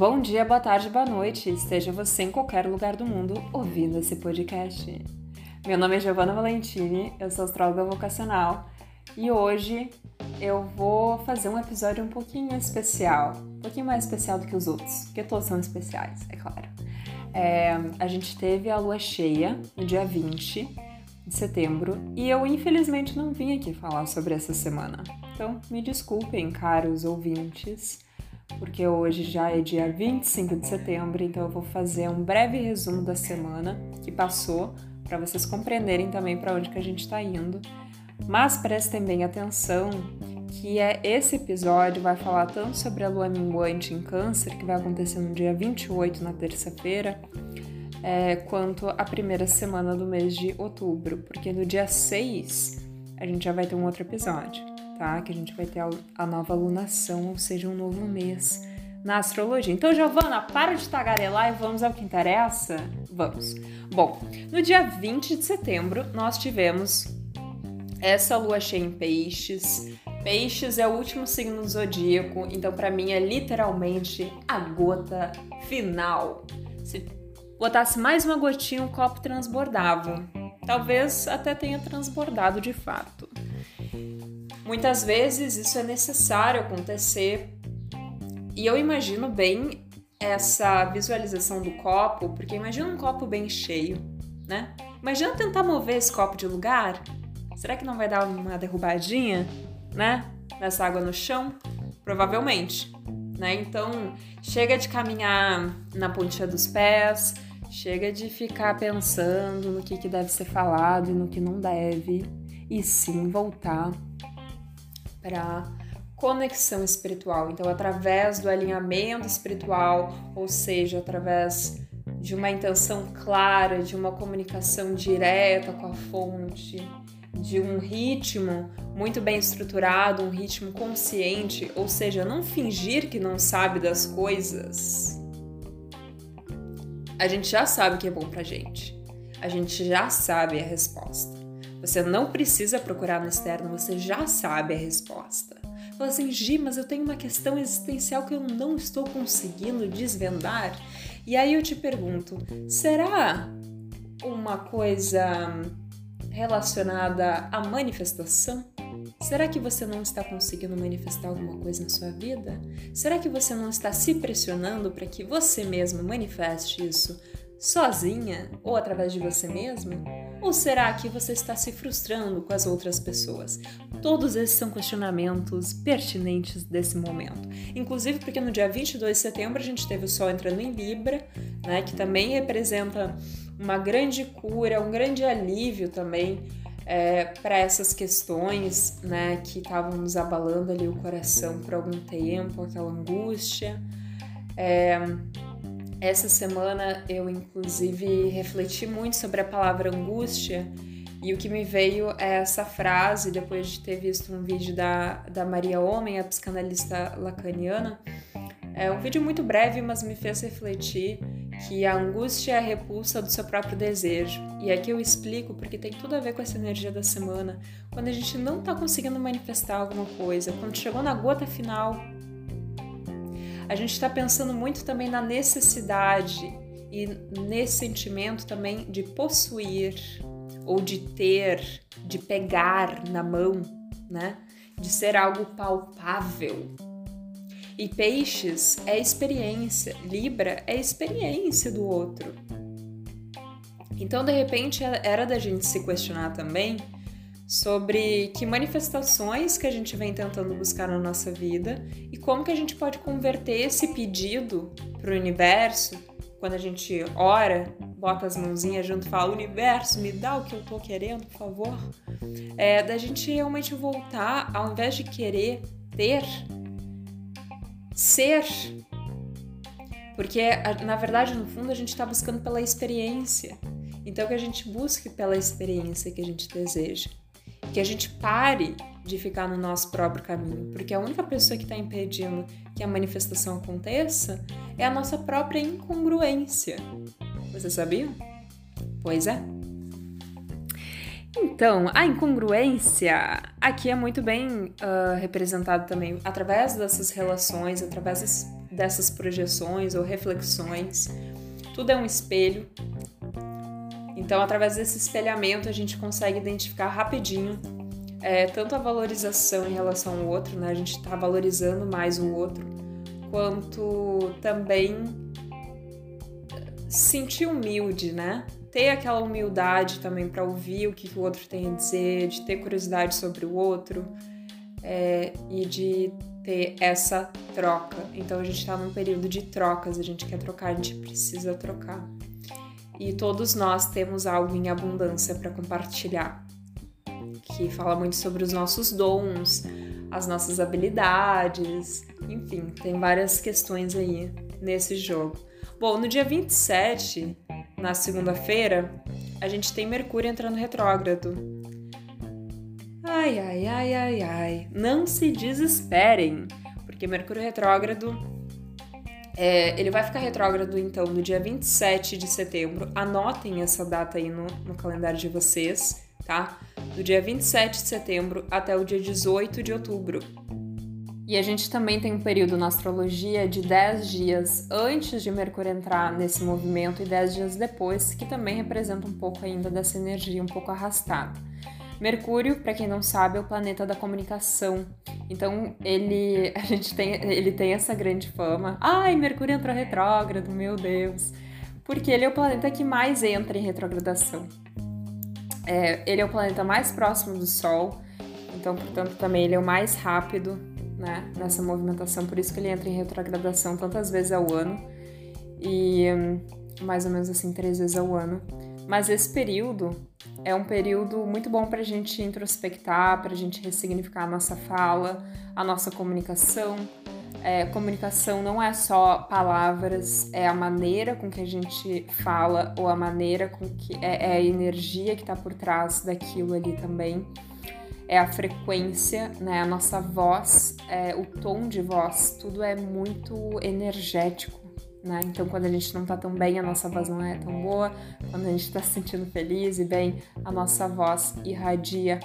Bom dia, boa tarde, boa noite, esteja você em qualquer lugar do mundo ouvindo esse podcast. Meu nome é Giovanna Valentini, eu sou astróloga vocacional e hoje eu vou fazer um episódio um pouquinho especial, um pouquinho mais especial do que os outros, porque todos são especiais, é claro. É, a gente teve a lua cheia no dia 20 de setembro e eu infelizmente não vim aqui falar sobre essa semana. Então me desculpem, caros ouvintes porque hoje já é dia 25 de setembro, então eu vou fazer um breve resumo da semana que passou para vocês compreenderem também para onde que a gente está indo. Mas prestem bem atenção que é esse episódio vai falar tanto sobre a lua minguante em câncer, que vai acontecer no dia 28, na terça-feira, é, quanto a primeira semana do mês de outubro, porque no dia 6 a gente já vai ter um outro episódio tá? Que a gente vai ter a nova alunação, ou seja, um novo mês na astrologia. Então, Giovana, para de tagarelar e vamos ao que interessa? Vamos. Bom, no dia 20 de setembro, nós tivemos essa lua cheia em peixes. Peixes é o último signo do zodíaco, então para mim é literalmente a gota final. Se botasse mais uma gotinha, o copo transbordava. Talvez até tenha transbordado de fato. Muitas vezes isso é necessário acontecer e eu imagino bem essa visualização do copo, porque imagina um copo bem cheio, né? Imagina tentar mover esse copo de lugar. Será que não vai dar uma derrubadinha, né? Nessa água no chão? Provavelmente, né? Então, chega de caminhar na pontinha dos pés, chega de ficar pensando no que, que deve ser falado e no que não deve, e sim voltar para conexão espiritual. Então, através do alinhamento espiritual, ou seja, através de uma intenção clara, de uma comunicação direta com a fonte, de um ritmo muito bem estruturado, um ritmo consciente, ou seja, não fingir que não sabe das coisas. A gente já sabe o que é bom pra gente. A gente já sabe a resposta. Você não precisa procurar no externo, você já sabe a resposta. Fala assim, Gi, mas eu tenho uma questão existencial que eu não estou conseguindo desvendar. E aí eu te pergunto, será uma coisa relacionada à manifestação? Será que você não está conseguindo manifestar alguma coisa na sua vida? Será que você não está se pressionando para que você mesmo manifeste isso sozinha ou através de você mesma? Ou será que você está se frustrando com as outras pessoas? Todos esses são questionamentos pertinentes desse momento. Inclusive porque no dia 22 de setembro a gente teve o Sol entrando em Libra, né, que também representa uma grande cura, um grande alívio também é, para essas questões né, que estavam nos abalando ali o coração por algum tempo, aquela angústia. É, essa semana eu, inclusive, refleti muito sobre a palavra angústia e o que me veio é essa frase, depois de ter visto um vídeo da, da Maria Homem, a psicanalista lacaniana. É um vídeo muito breve, mas me fez refletir que a angústia é a repulsa do seu próprio desejo. E aqui eu explico porque tem tudo a ver com essa energia da semana. Quando a gente não está conseguindo manifestar alguma coisa, quando chegou na gota final, a gente está pensando muito também na necessidade e nesse sentimento também de possuir ou de ter, de pegar na mão, né? De ser algo palpável. E peixes é experiência, Libra é experiência do outro. Então, de repente, era da gente se questionar também sobre que manifestações que a gente vem tentando buscar na nossa vida e como que a gente pode converter esse pedido para o universo. Quando a gente ora, bota as mãozinhas junto e fala: Universo, me dá o que eu tô querendo, por favor. É, da gente realmente voltar, ao invés de querer ter, ser. Porque, na verdade, no fundo, a gente está buscando pela experiência. Então, que a gente busque pela experiência que a gente deseja que a gente pare de ficar no nosso próprio caminho, porque a única pessoa que está impedindo que a manifestação aconteça é a nossa própria incongruência. Você sabia? Pois é. Então, a incongruência aqui é muito bem uh, representada também através dessas relações, através dessas projeções ou reflexões. Tudo é um espelho. Então, através desse espelhamento, a gente consegue identificar rapidinho é, tanto a valorização em relação ao outro, né? A gente está valorizando mais o outro, quanto também sentir humilde, né? Ter aquela humildade também para ouvir o que, que, o outro tem a dizer, de ter curiosidade sobre o outro é, e de ter essa troca. Então a gente está num período de trocas, a gente quer trocar, a gente precisa trocar. E todos nós temos algo em abundância para compartilhar que fala muito sobre os nossos dons, as nossas habilidades, enfim, tem várias questões aí nesse jogo. Bom, no dia 27, na segunda-feira, a gente tem Mercúrio entrando retrógrado. Ai, ai, ai, ai, ai. Não se desesperem, porque Mercúrio retrógrado. É, ele vai ficar retrógrado então no dia 27 de setembro. Anotem essa data aí no, no calendário de vocês tá? Do dia 27 de setembro até o dia 18 de outubro. E a gente também tem um período na astrologia de 10 dias antes de Mercúrio entrar nesse movimento e 10 dias depois, que também representa um pouco ainda dessa energia um pouco arrastada. Mercúrio, para quem não sabe, é o planeta da comunicação. Então, ele a gente tem ele tem essa grande fama. Ai, Mercúrio entrou retrógrado, meu Deus. Porque ele é o planeta que mais entra em retrogradação. É, ele é o planeta mais próximo do Sol, então, portanto, também ele é o mais rápido né, nessa movimentação, por isso que ele entra em retrogradação tantas vezes ao ano, e hum, mais ou menos assim, três vezes ao ano. Mas esse período é um período muito bom para a gente introspectar, para a gente ressignificar a nossa fala, a nossa comunicação, é, comunicação não é só palavras, é a maneira com que a gente fala ou a maneira com que é, é a energia que está por trás daquilo ali também. É a frequência, né? A nossa voz, é, o tom de voz, tudo é muito energético, né? Então, quando a gente não tá tão bem, a nossa voz não é tão boa. Quando a gente tá se sentindo feliz e bem, a nossa voz irradia.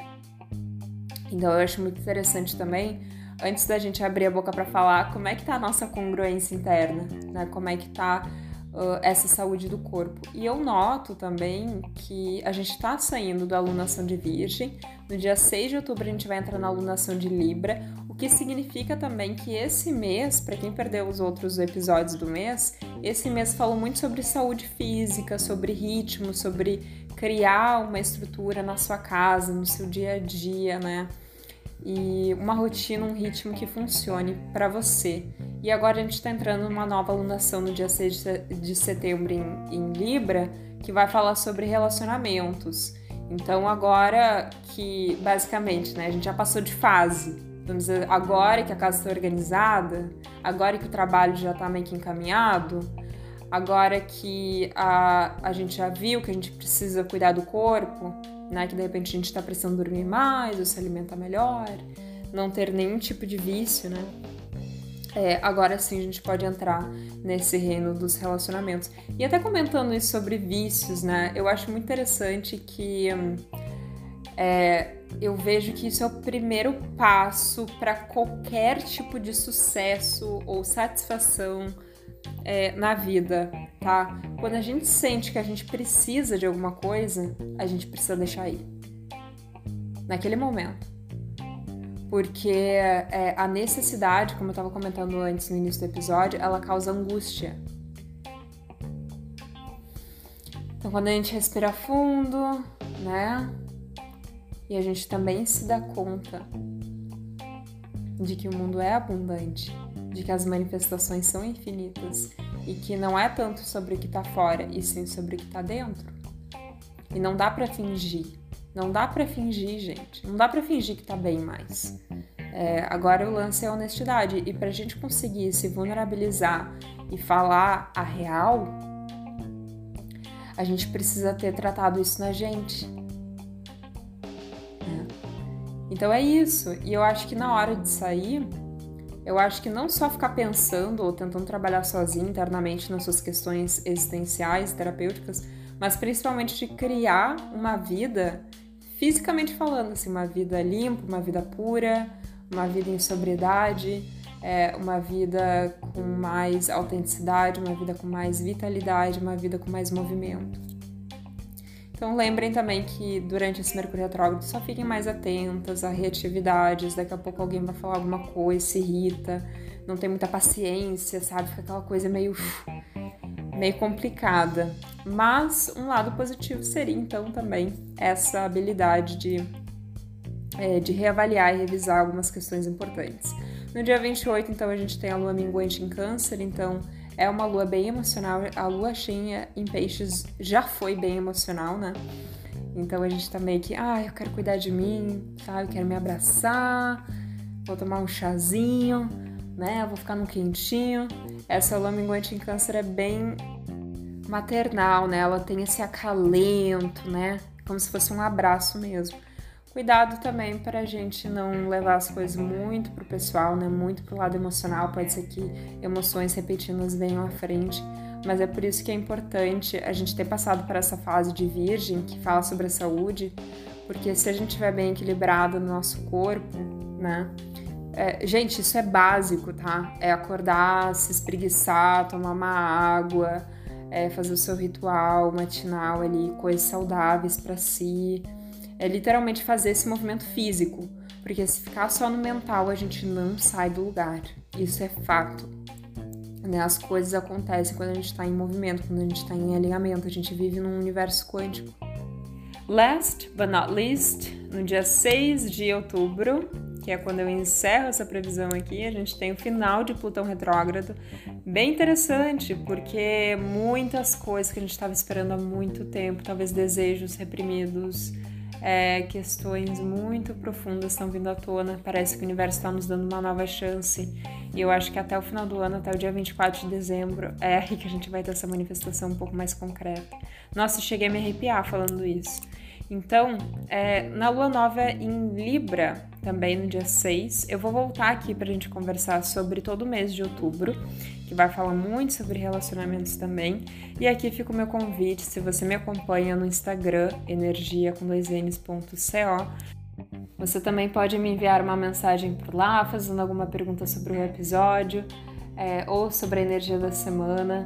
Então, eu acho muito interessante também antes da gente abrir a boca para falar, como é que tá a nossa congruência interna, né? Como é que tá uh, essa saúde do corpo. E eu noto também que a gente está saindo da alunação de Virgem. No dia 6 de outubro a gente vai entrar na alunação de Libra, o que significa também que esse mês, para quem perdeu os outros episódios do mês, esse mês falou muito sobre saúde física, sobre ritmo, sobre criar uma estrutura na sua casa, no seu dia a dia, né? e uma rotina, um ritmo que funcione para você. E agora a gente está entrando numa nova alunação no dia 6 de setembro em, em Libra, que vai falar sobre relacionamentos. Então agora que basicamente, né, a gente já passou de fase. Vamos dizer, agora que a casa está organizada, agora que o trabalho já está meio que encaminhado, agora que a, a gente já viu que a gente precisa cuidar do corpo, né? Que de repente a gente está precisando dormir mais ou se alimentar melhor, não ter nenhum tipo de vício, né? É, agora sim a gente pode entrar nesse reino dos relacionamentos. E até comentando isso sobre vícios, né? Eu acho muito interessante que hum, é, eu vejo que isso é o primeiro passo para qualquer tipo de sucesso ou satisfação é, na vida, tá? Quando a gente sente que a gente precisa de alguma coisa, a gente precisa deixar ir. Naquele momento. Porque é, a necessidade, como eu estava comentando antes no início do episódio, ela causa angústia. Então, quando a gente respira fundo, né? E a gente também se dá conta de que o mundo é abundante de que as manifestações são infinitas e que não é tanto sobre o que está fora, e sim sobre o que está dentro. E não dá para fingir. Não dá para fingir, gente. Não dá para fingir que tá bem mais. É, agora o lance é a honestidade. E pra gente conseguir se vulnerabilizar e falar a real, a gente precisa ter tratado isso na gente. Então é isso. E eu acho que na hora de sair, eu acho que não só ficar pensando ou tentando trabalhar sozinho internamente nas suas questões existenciais, terapêuticas, mas principalmente de criar uma vida, fisicamente falando, assim, uma vida limpa, uma vida pura, uma vida em sobriedade, é, uma vida com mais autenticidade, uma vida com mais vitalidade, uma vida com mais movimento. Então lembrem também que durante esse Mercúrio retrógrado só fiquem mais atentas a reatividades, daqui a pouco alguém vai falar alguma coisa, se irrita, não tem muita paciência, sabe? Fica aquela coisa meio meio complicada. Mas um lado positivo seria então também essa habilidade de, é, de reavaliar e revisar algumas questões importantes. No dia 28, então, a gente tem a lua minguante em câncer, então é uma lua bem emocional. A lua cheia em peixes já foi bem emocional, né? Então a gente tá meio que, ah, eu quero cuidar de mim, sabe? Eu quero me abraçar, vou tomar um chazinho, né? Eu vou ficar no quentinho. Essa lua minguante em câncer é bem maternal, né? Ela tem esse acalento, né? Como se fosse um abraço mesmo. Cuidado também para a gente não levar as coisas muito pro pessoal, né? Muito pro lado emocional. Pode ser que emoções repetidas venham à frente, mas é por isso que é importante a gente ter passado por essa fase de virgem que fala sobre a saúde, porque se a gente estiver bem equilibrado no nosso corpo, né? É, gente, isso é básico, tá? É acordar, se espreguiçar, tomar uma água, é fazer o seu ritual matinal ali, coisas saudáveis para si é literalmente fazer esse movimento físico, porque se ficar só no mental, a gente não sai do lugar. Isso é fato. Né? As coisas acontecem quando a gente está em movimento, quando a gente está em alinhamento, a gente vive num universo quântico. Last but not least, no dia 6 de outubro, que é quando eu encerro essa previsão aqui, a gente tem o final de Plutão retrógrado. Bem interessante, porque muitas coisas que a gente estava esperando há muito tempo, talvez desejos reprimidos, é, questões muito profundas estão vindo à tona. Parece que o universo está nos dando uma nova chance. E eu acho que até o final do ano, até o dia 24 de dezembro, é aí que a gente vai ter essa manifestação um pouco mais concreta. Nossa, cheguei a me arrepiar falando isso. Então, é, na lua nova em Libra, também no dia 6, eu vou voltar aqui para a gente conversar sobre todo o mês de outubro, que vai falar muito sobre relacionamentos também. E aqui fica o meu convite, se você me acompanha no Instagram, energia com dois n's.co, você também pode me enviar uma mensagem por lá, fazendo alguma pergunta sobre o episódio é, ou sobre a energia da semana.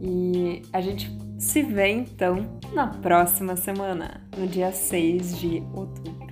E a gente se vê então na próxima semana, no dia 6 de outubro.